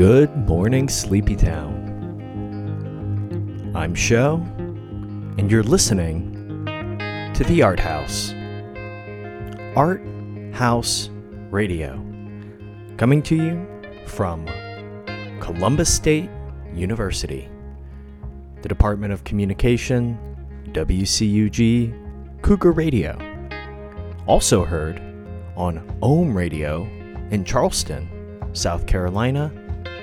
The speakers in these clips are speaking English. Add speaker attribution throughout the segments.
Speaker 1: Good morning, Sleepy Town. I'm Sho, and you're listening to The ArtHaus. Art House Radio, coming to you from Columbus State University, the Department of Communication, WCUG, Cougar Radio. Also heard on Ohm Radio in Charleston, South Carolina,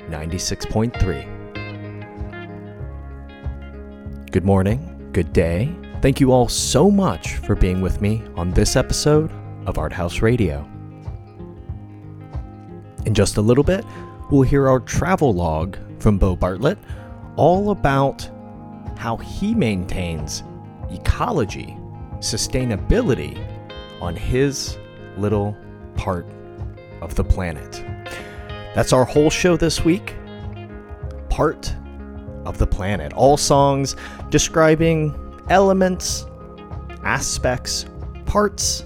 Speaker 1: 96.3. Good morning, good day. Thank you all so much for being with me on this episode of ArtHaus Radio. In just a little bit, we'll hear our travel log from Bo Bartlett all about how he maintains ecology, sustainability on his little part of the planet. That's our whole show this week. Part of the planet. All songs describing elements, aspects, parts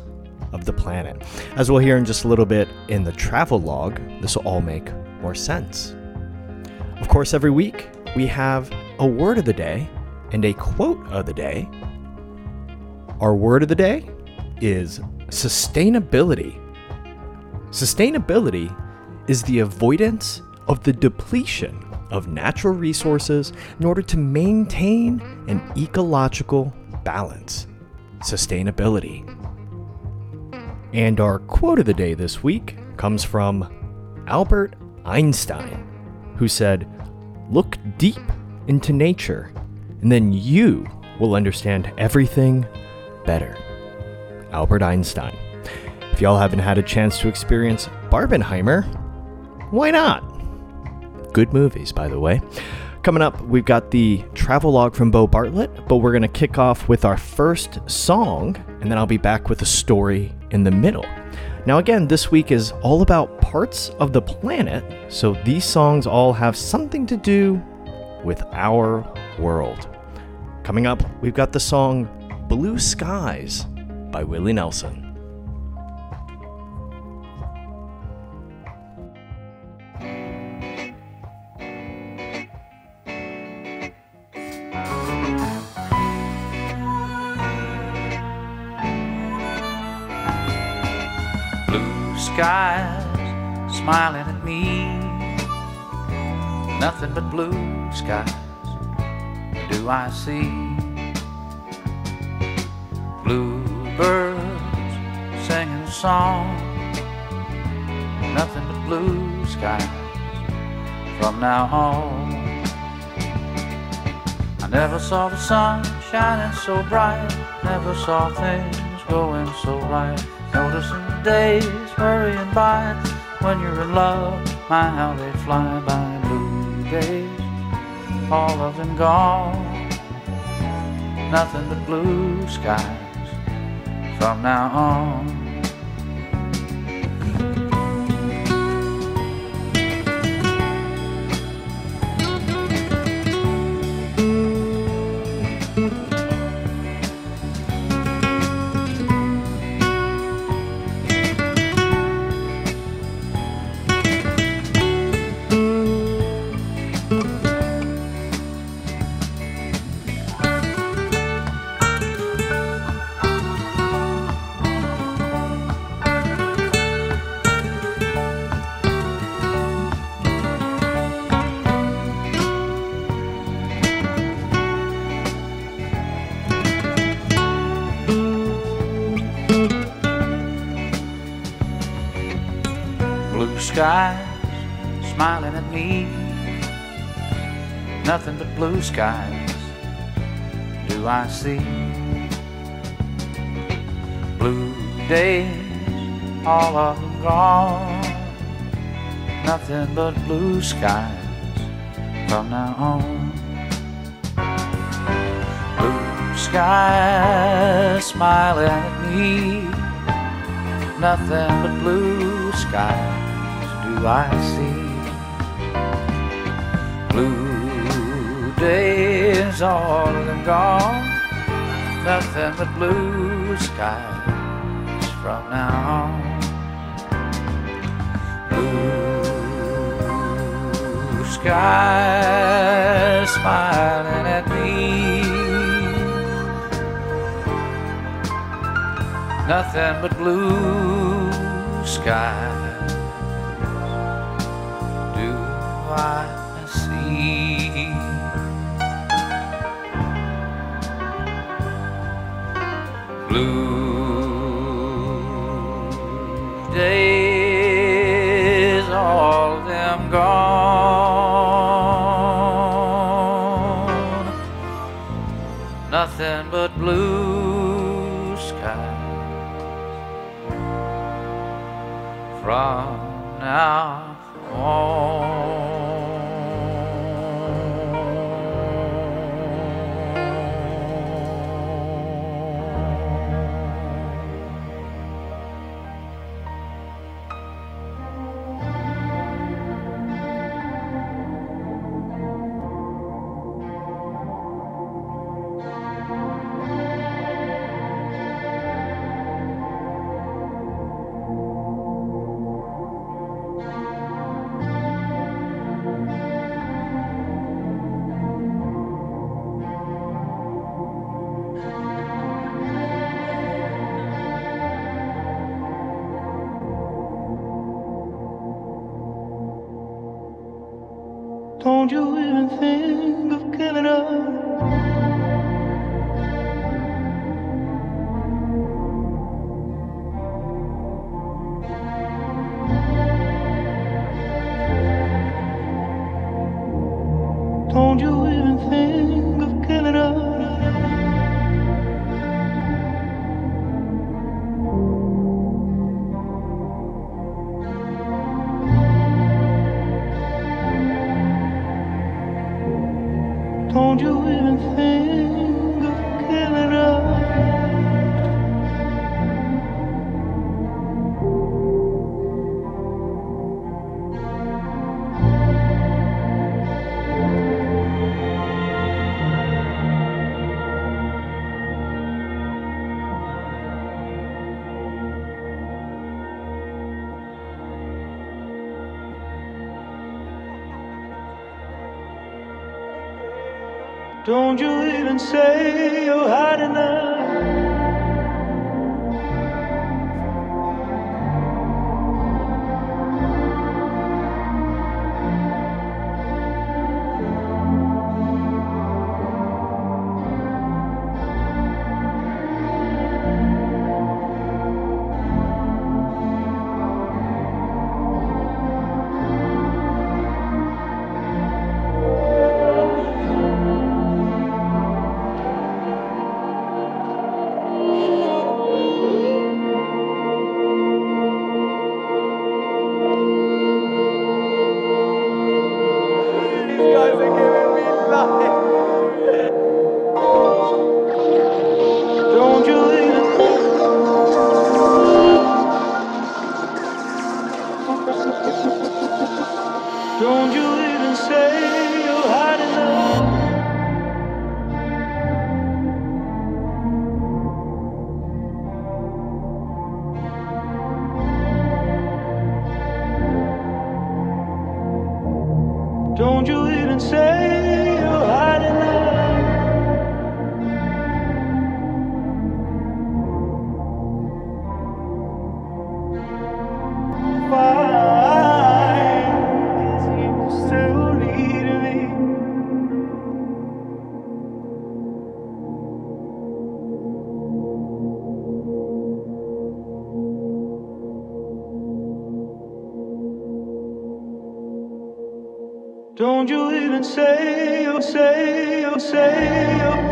Speaker 1: of the planet. As we'll hear in just a little bit in the travel log, this will all make more sense. Of course, every week we have a word of the day and a quote of the day. Our word of the day is sustainability. Sustainability is the avoidance of the depletion of natural resources in order to maintain an ecological balance. Sustainability. And our quote of the day this week comes from Albert Einstein, who said, Look deep into nature, and then you will understand everything better. Albert Einstein. If y'all haven't had a chance to experience Barbenheimer, why not? Good movies, by the way. Coming up, we've got the travel log from Bo Bartlett, but we're going to kick off with our first song, and then I'll be back with a story in the middle. Now, again, this week is all about parts of the planet, so these songs all have something to do with our world. Coming up, we've got the song Blue Skies by Willie Nelson.
Speaker 2: Smiling at me. Nothing but blue skies do I see. Bluebirds singing song. Nothing but blue skies from now on. I never saw the sun shining so bright. Never saw things going so right. Noticing the days hurrying by when you're in love. My, how they fly by blue days, all of them gone. Nothing but blue skies from now on. Smiling at me. Nothing but blue skies do I see. Blue days, all of them gone. Nothing but blue skies from now on. Blue skies smiling at me. Nothing but blue skies I see. Blue days, all them gone. Nothing but blue skies from now on. Blue sky smiling at me. Nothing but blue skies Blue days, all of them gone. Nothing but blue skies from now
Speaker 3: Don't you even say you're enough? Don't you even say, oh, say, oh, say, oh.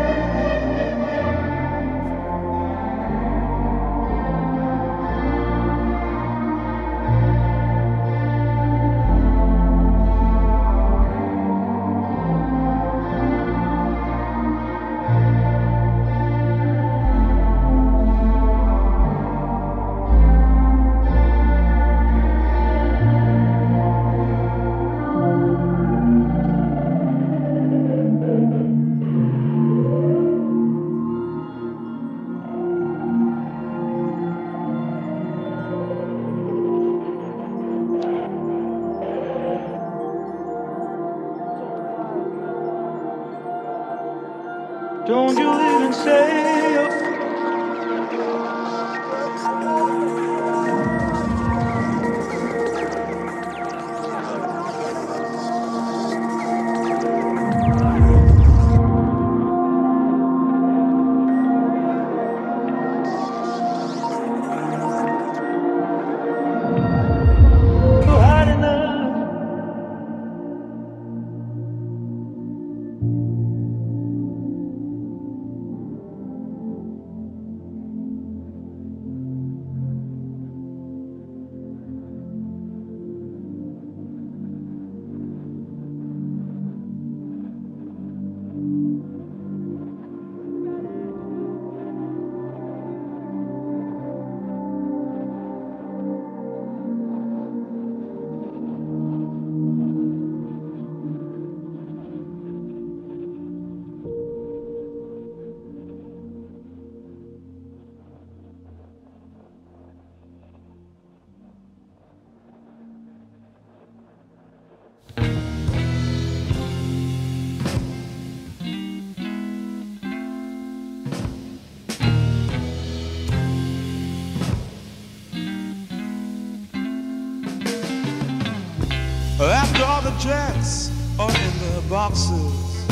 Speaker 4: The jets are in their boxes,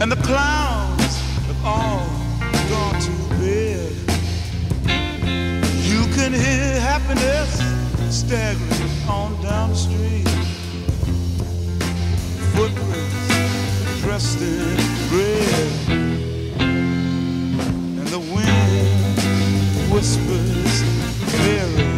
Speaker 4: and the clowns have all gone to bed, you can hear happiness staggering on down the street. Footprints dressed in red, and the wind whispers Mary.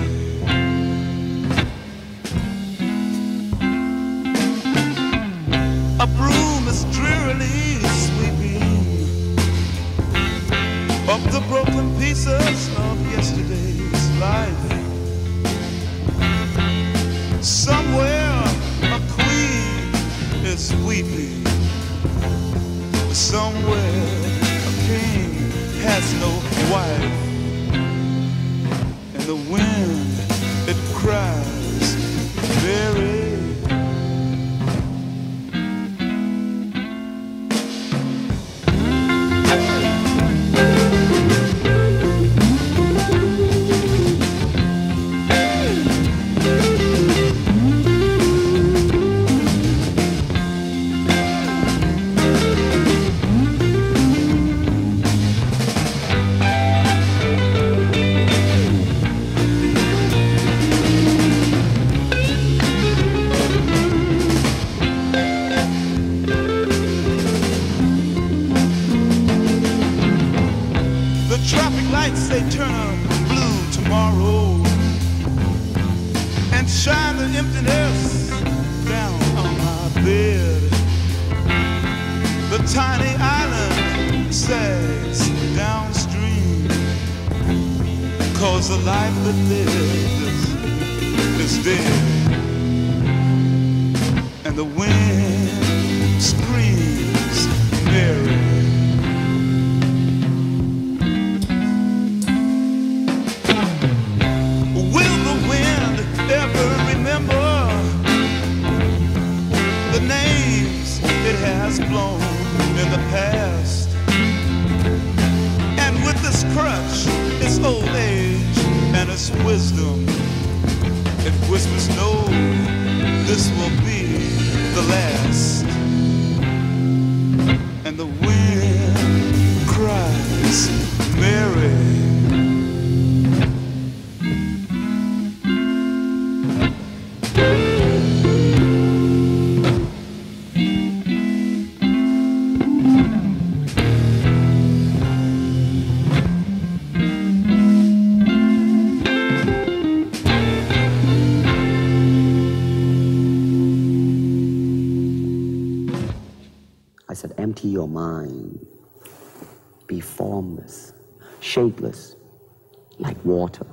Speaker 5: Water.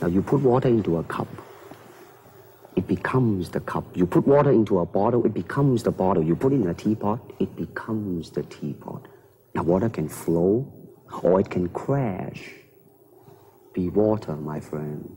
Speaker 5: Now you put water into a cup, it becomes the cup. You put water into a bottle, it becomes the bottle. You put it in a teapot, it becomes the teapot. Now water can flow or it can crash. Be water, my friend.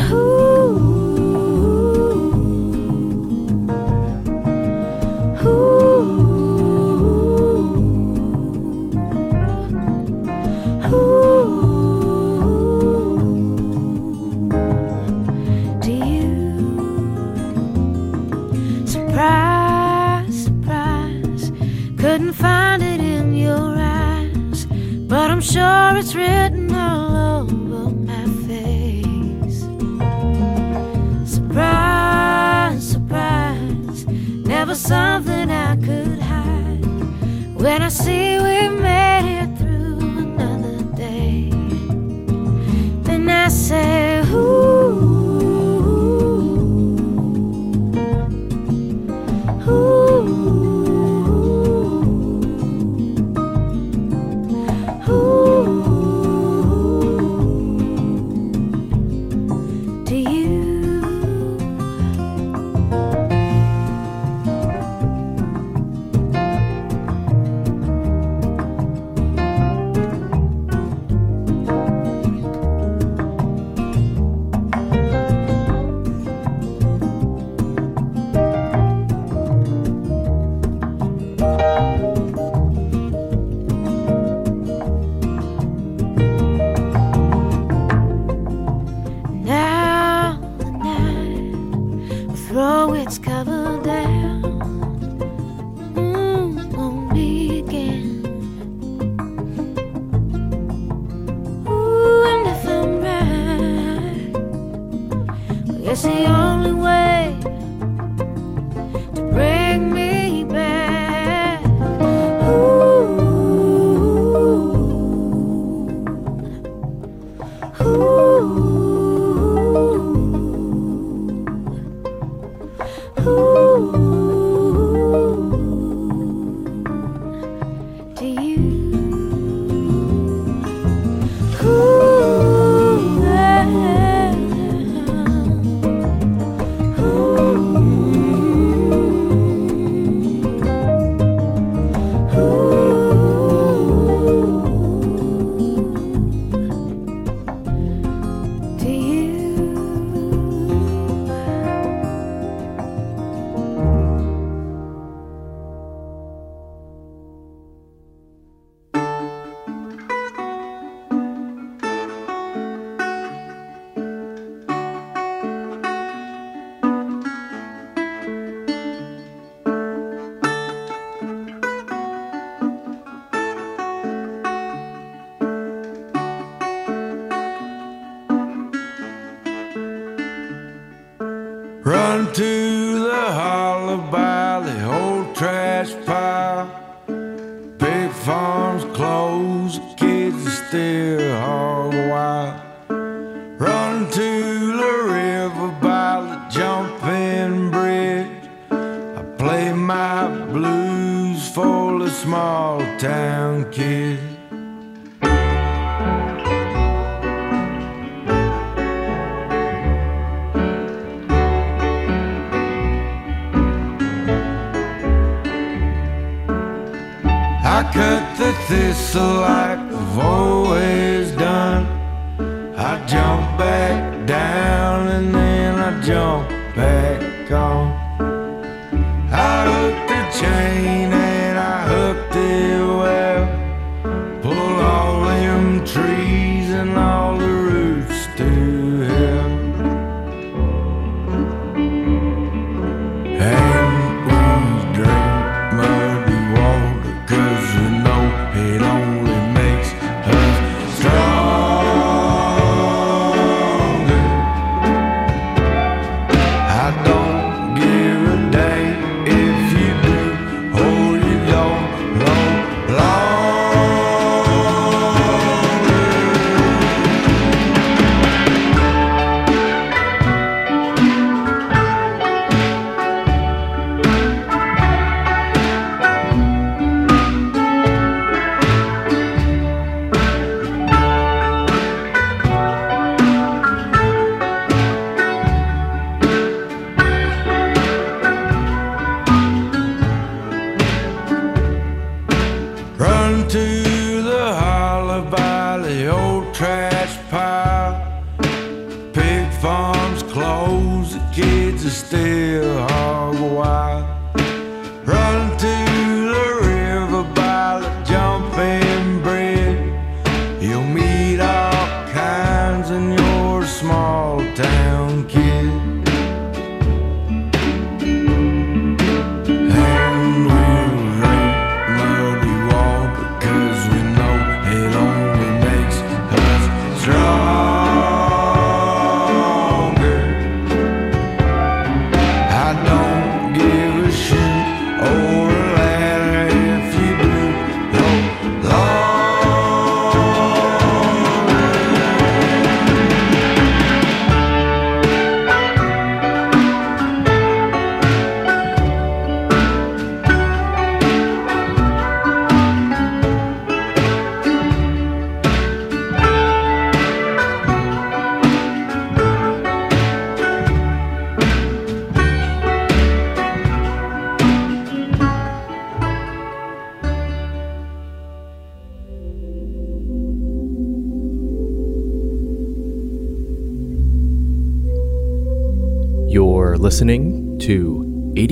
Speaker 6: down,
Speaker 7: kid.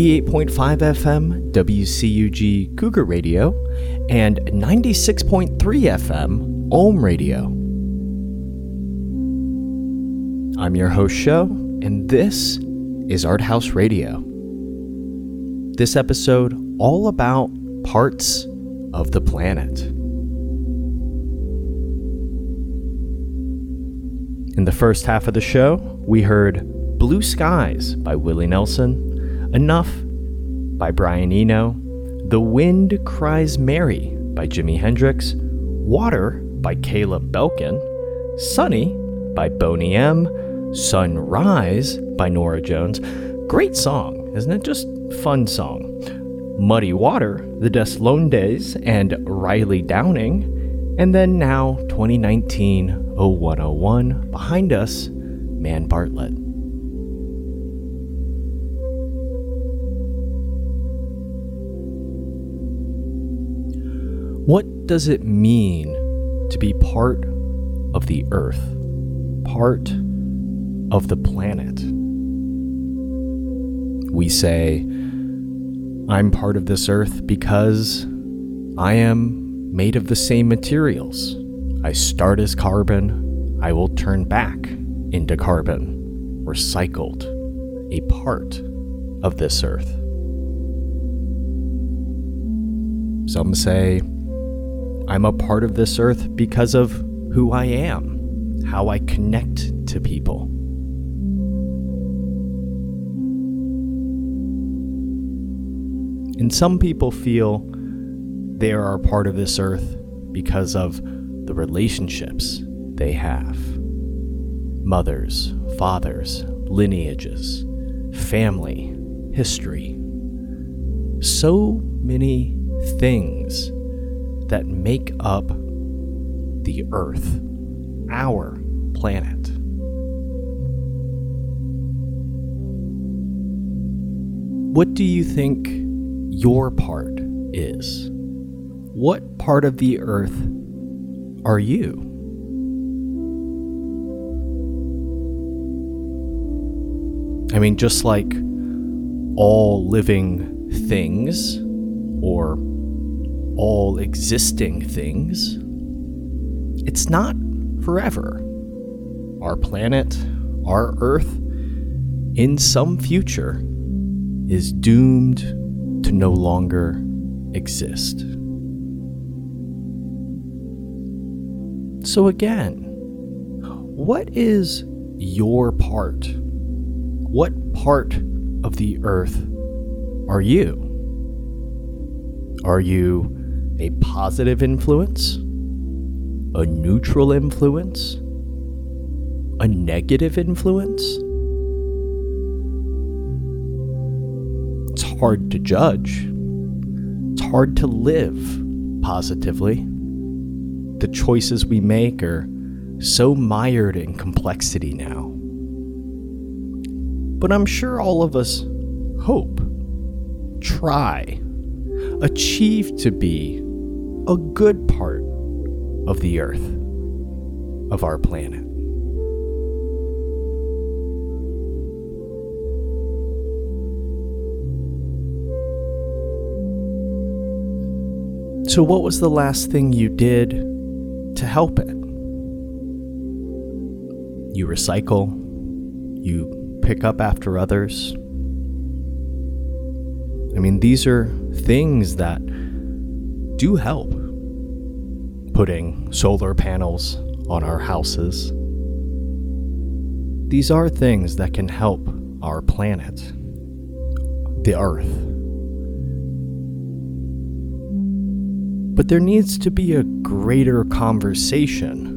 Speaker 1: 88.5 FM WCUG Cougar Radio and 96.3 FM Ohm Radio. I'm your host, Show, and this is ArtHaus Radio. This episode all about parts of the planet. In the first half of the show, we heard Blue Skies by Willie Nelson, Enough by Brian Eno, The Wind Cries Mary by Jimi Hendrix, Water by Caleb Belkin, Sunny by Boney M, Sunrise by Norah Jones. Great song, isn't it? Just fun song. Muddy Water, The Deslondes, and Riley Downing. And then now, 2019 0101, behind us, Man Bartlett. What does it mean to be part of the Earth, part of the planet? We say, I'm part of this Earth because I am made of the same materials. I start as carbon, I will turn back into carbon, recycled, a part of this Earth. Some say, I'm a part of this earth because of who I am, how I connect to people. And some people feel they are a part of this earth because of the relationships they have mothers, fathers, lineages, family, history. So many things that make up the Earth, our planet. What do you think your part is? What part of the Earth are you? I mean, just like all living things or all existing things, it's not forever. Our planet, our Earth, in some future, is doomed to no longer exist. So, again, what is your part? What part of the Earth are you? Are you a positive influence? A neutral influence? A negative influence? It's hard to judge. It's hard to live positively. The choices we make are so mired in complexity now. But I'm sure all of us hope, try, achieve to be a good part of the Earth, of our planet. So, what was the last thing you did to help it? You recycle, you pick up after others. I mean, these are things that do help. Putting solar panels on our houses. These are things that can help our planet, the Earth. But there needs to be a greater conversation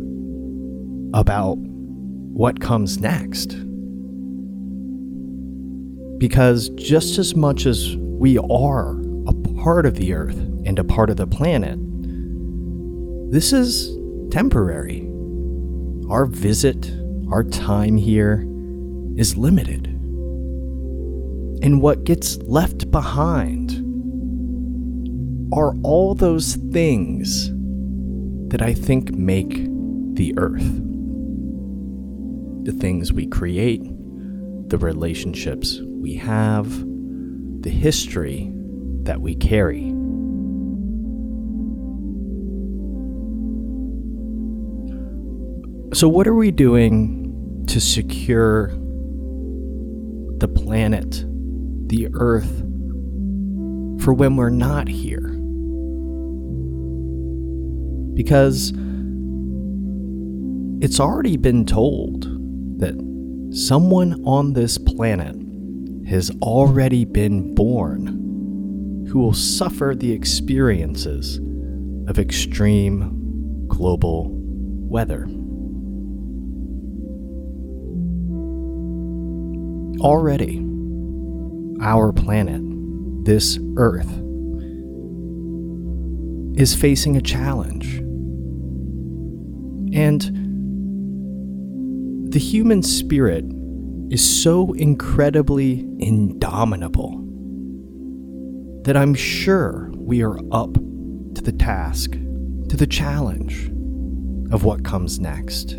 Speaker 1: about what comes next. Because just as much as we are part of the Earth and a part of the planet, this is temporary. Our visit, our time here is limited. And what gets left behind are all those things that I think make the earth. The things we create, the relationships we have, the history that we carry. So, what are we doing to secure the planet, the earth, for when we're not here? because it's already been told that someone on this planet has already been born who will suffer the experiences of extreme global weather. Already, our planet, this Earth, is facing a challenge. And the human spirit is so incredibly indomitable that I'm sure we are up to the task, to the challenge of what comes next.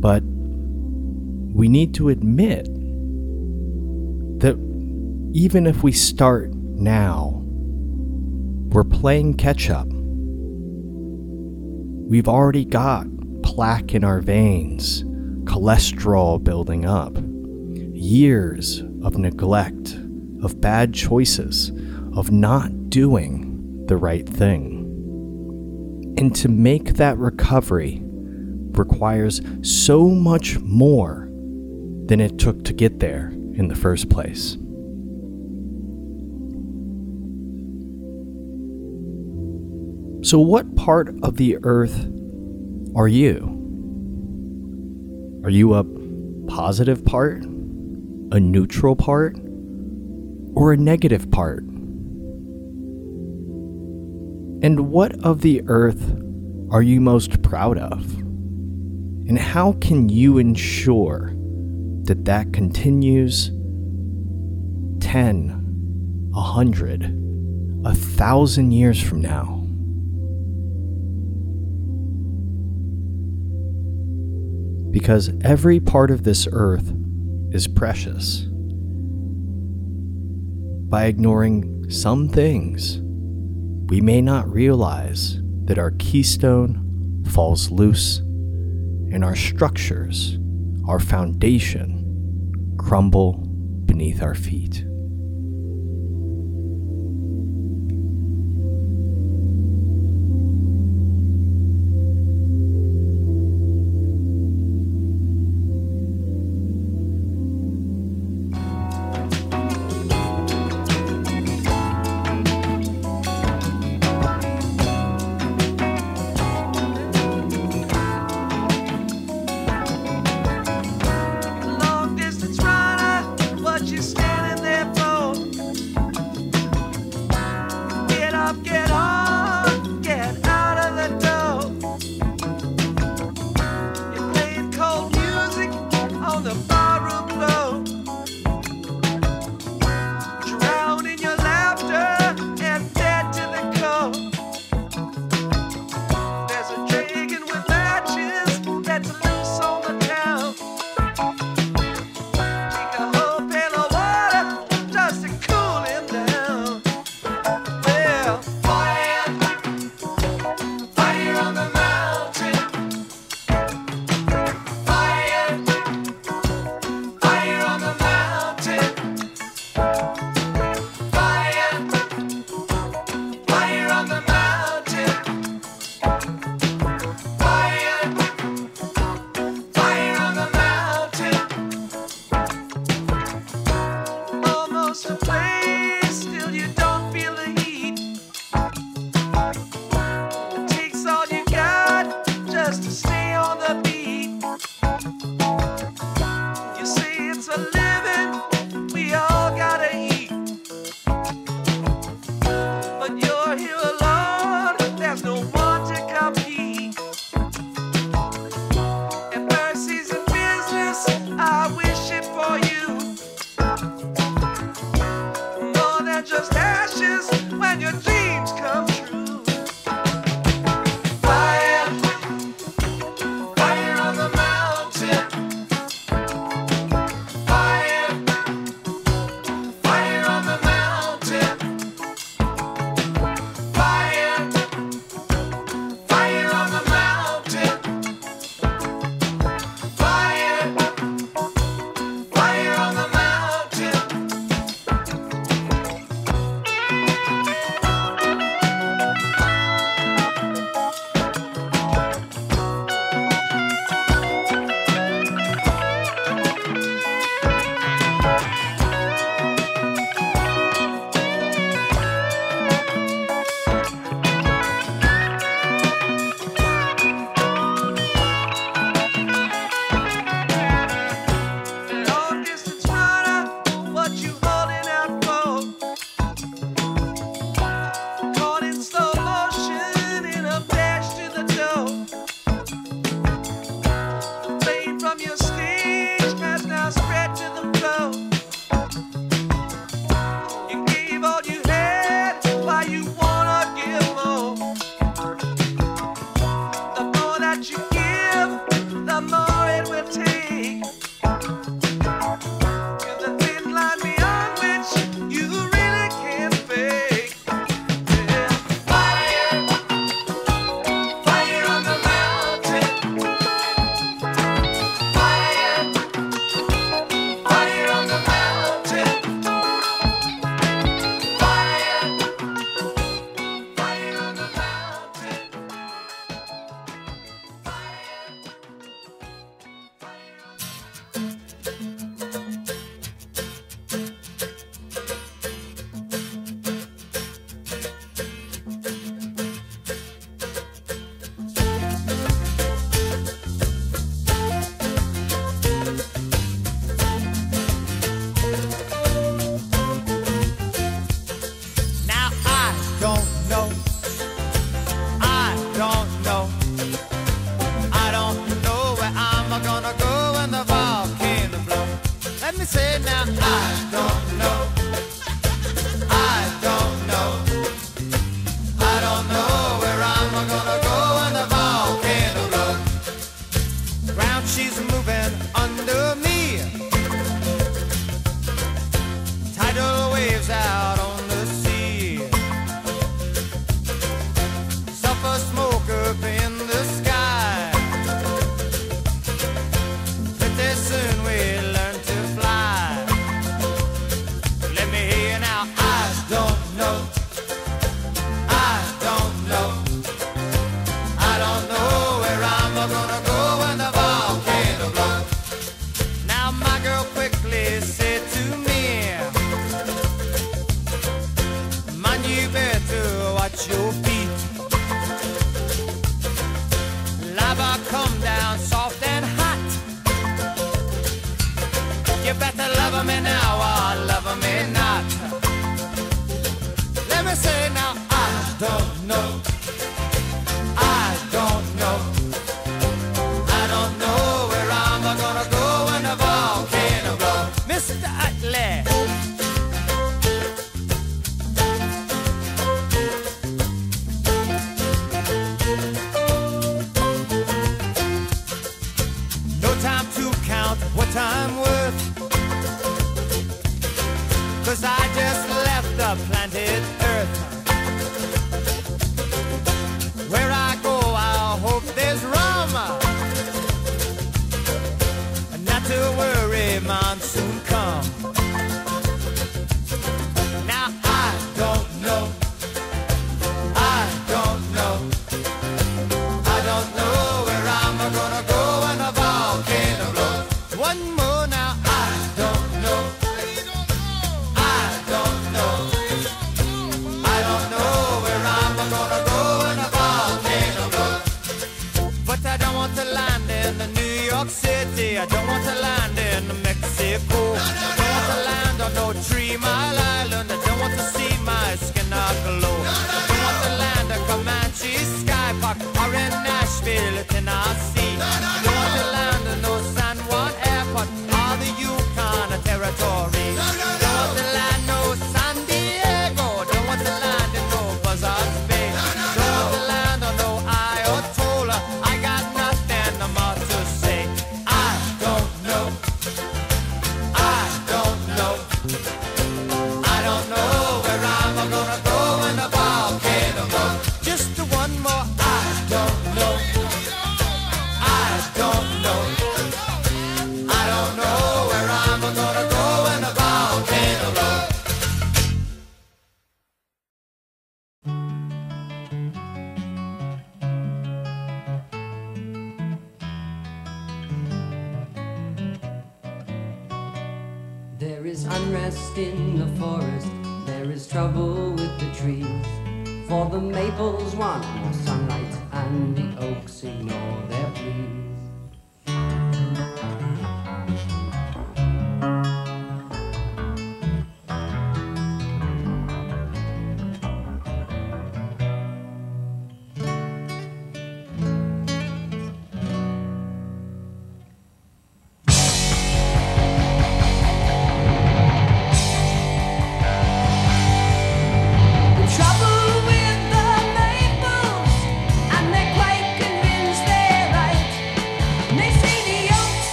Speaker 1: But we need to admit that even if we start now, we're playing catch up. We've already got plaque in our veins, cholesterol building up, years of neglect, of bad choices, of not doing the right thing. And to make that recovery requires so much more than it took to get there in the first place. So, what part of the earth are you? Are you a positive part, a neutral part, or a negative part? And what of the earth are you most proud of? And how can you ensure that that continues 10, a hundred, a thousand years from now? because every part of this earth is precious. By ignoring some things, we may not realize that our keystone falls loose and our structures, our foundation, crumble beneath our feet.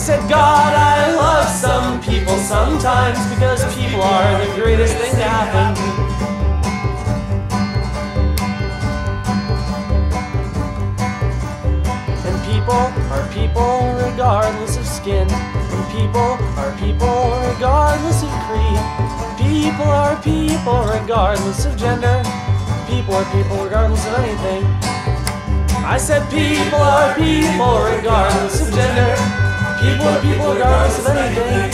Speaker 7: Said,
Speaker 8: God, I love some people sometimes because people are the greatest thing to happen. And people are people regardless of skin. And people are people regardless of creed. People are people regardless of gender. People are people regardless of anything. I said, people are people regardless of gender. People people regardless of anything.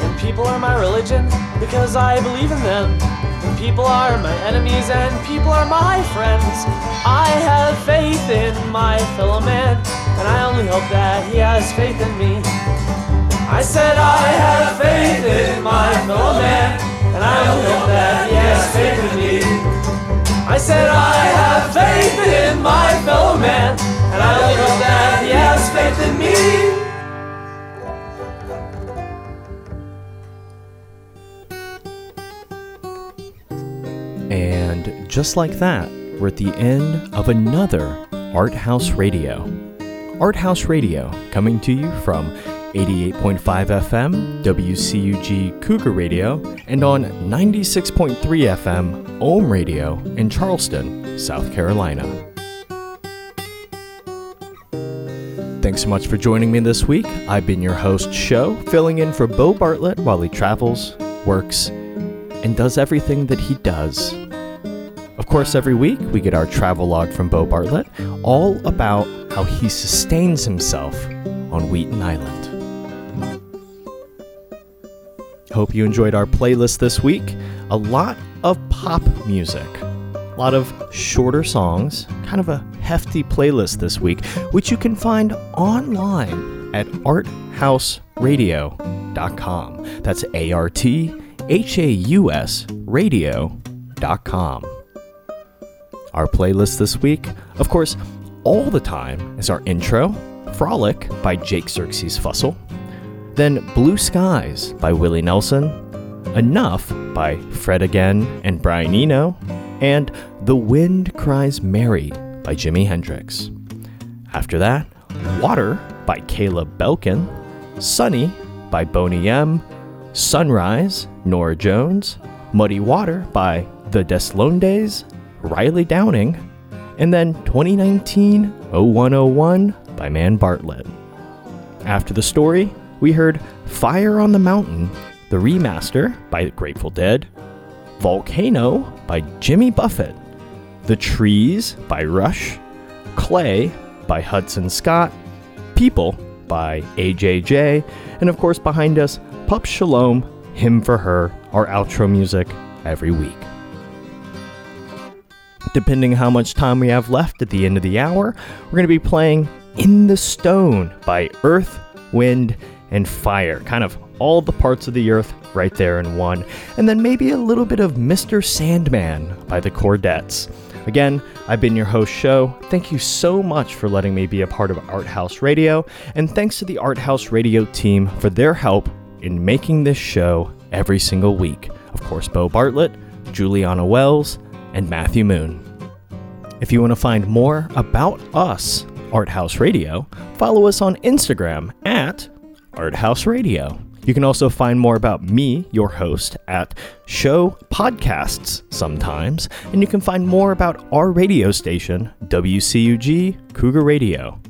Speaker 8: And people are my religion because I believe in them. And people are my enemies and people are my friends. I have faith in my fellow man, and I only hope that he has faith in me. I said I have faith in my fellow man, and I only hope that he has faith in me. I said I have faith in my fellow man, and I hope that he has faith in me.
Speaker 1: And just like that, we're at the end of another ArtHaus Radio. ArtHaus Radio coming to you from 88.5 FM, WCUG Cougar Radio, and on 96.3 FM, Ohm Radio in Charleston, South Carolina. Thanks so much for joining me this week. I've been your host, Show, filling in for Bo Bartlett while he travels, works, and does everything that he does. Of course, every week we get our travel log from Bo Bartlett, all about how he sustains himself on Wheaton Island. Hope you enjoyed our playlist this week. A lot of pop music, a lot of shorter songs, kind of a hefty playlist this week, which you can find online at arthausradio.com. That's A R T H A U S radio.com. Our playlist this week, of course, all the time is our intro, Frolic by Jake Xerxes Fussell, then Blue Skies by Willie Nelson, Enough by Fred Again and Brian Eno, and The Wind Cries Mary by Jimi Hendrix. After that, Water by Caleb Belkin, Sunny by Boney M, Sunrise, Norah Jones, Muddy Water by The Deslondes, Riley Downing, and then 2019 0101 by Man Bartlett. After the story, we heard Fire on the Mountain, the remaster by the Grateful Dead, Volcano by Jimmy Buffett, The Trees by Rush, Clay by Hudson Scott, People by AJJ, and of course behind us, Pup Shalom, Him for Her, our outro music every week. Depending how much time we have left at the end of the hour, we're going to be playing In the Stone by Earth, Wind, and Fire. Kind of all the parts of the earth right there in one. And then maybe a little bit of Mr. Sandman by the Chordettes. Again, I've been your host, Show. Thank you so much for letting me be a part of ArtHaus Radio, and thanks to the ArtHaus Radio team for their help in making this show every single week. Of course, Bo Bartlett, Juliana Wells, and Matthew Moon. If you want to find more about us, ArtHaus Radio, follow us on Instagram at ArtHaus Radio. You can also find more about me, your host, at Show Podcasts sometimes, and you can find more about our radio station, WCUG Cougar Radio.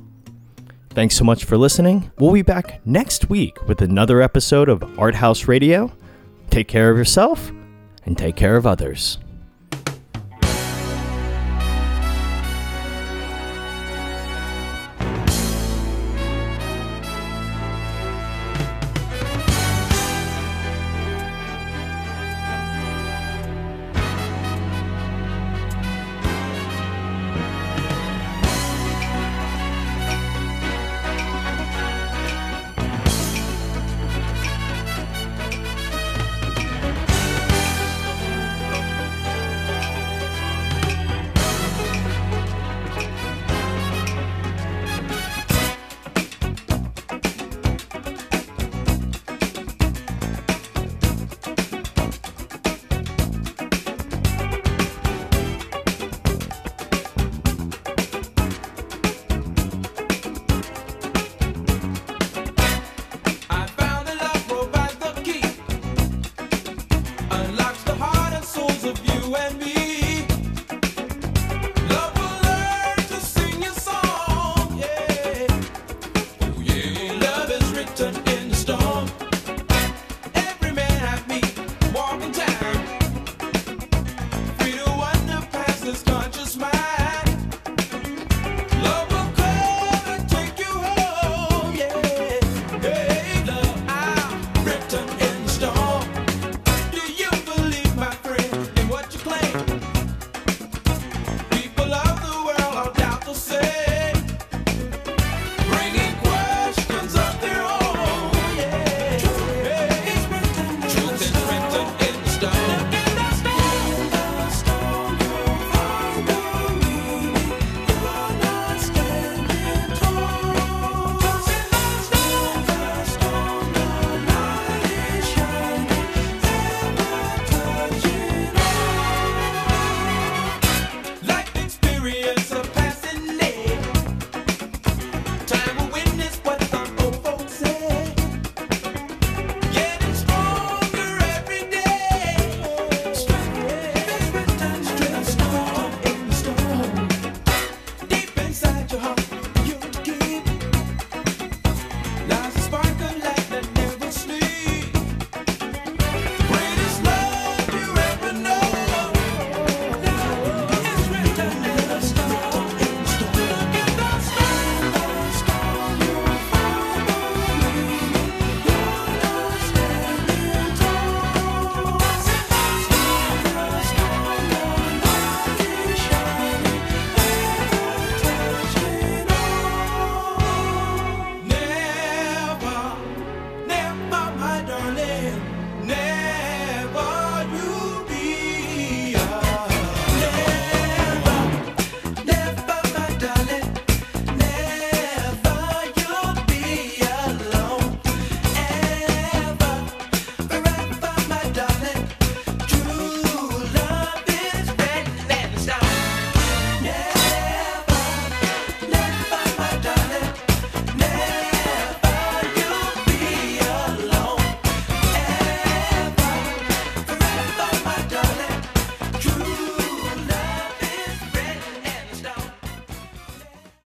Speaker 1: Thanks so much for listening. We'll be back next week with another episode of ArtHaus Radio. Take care of yourself and take care of others.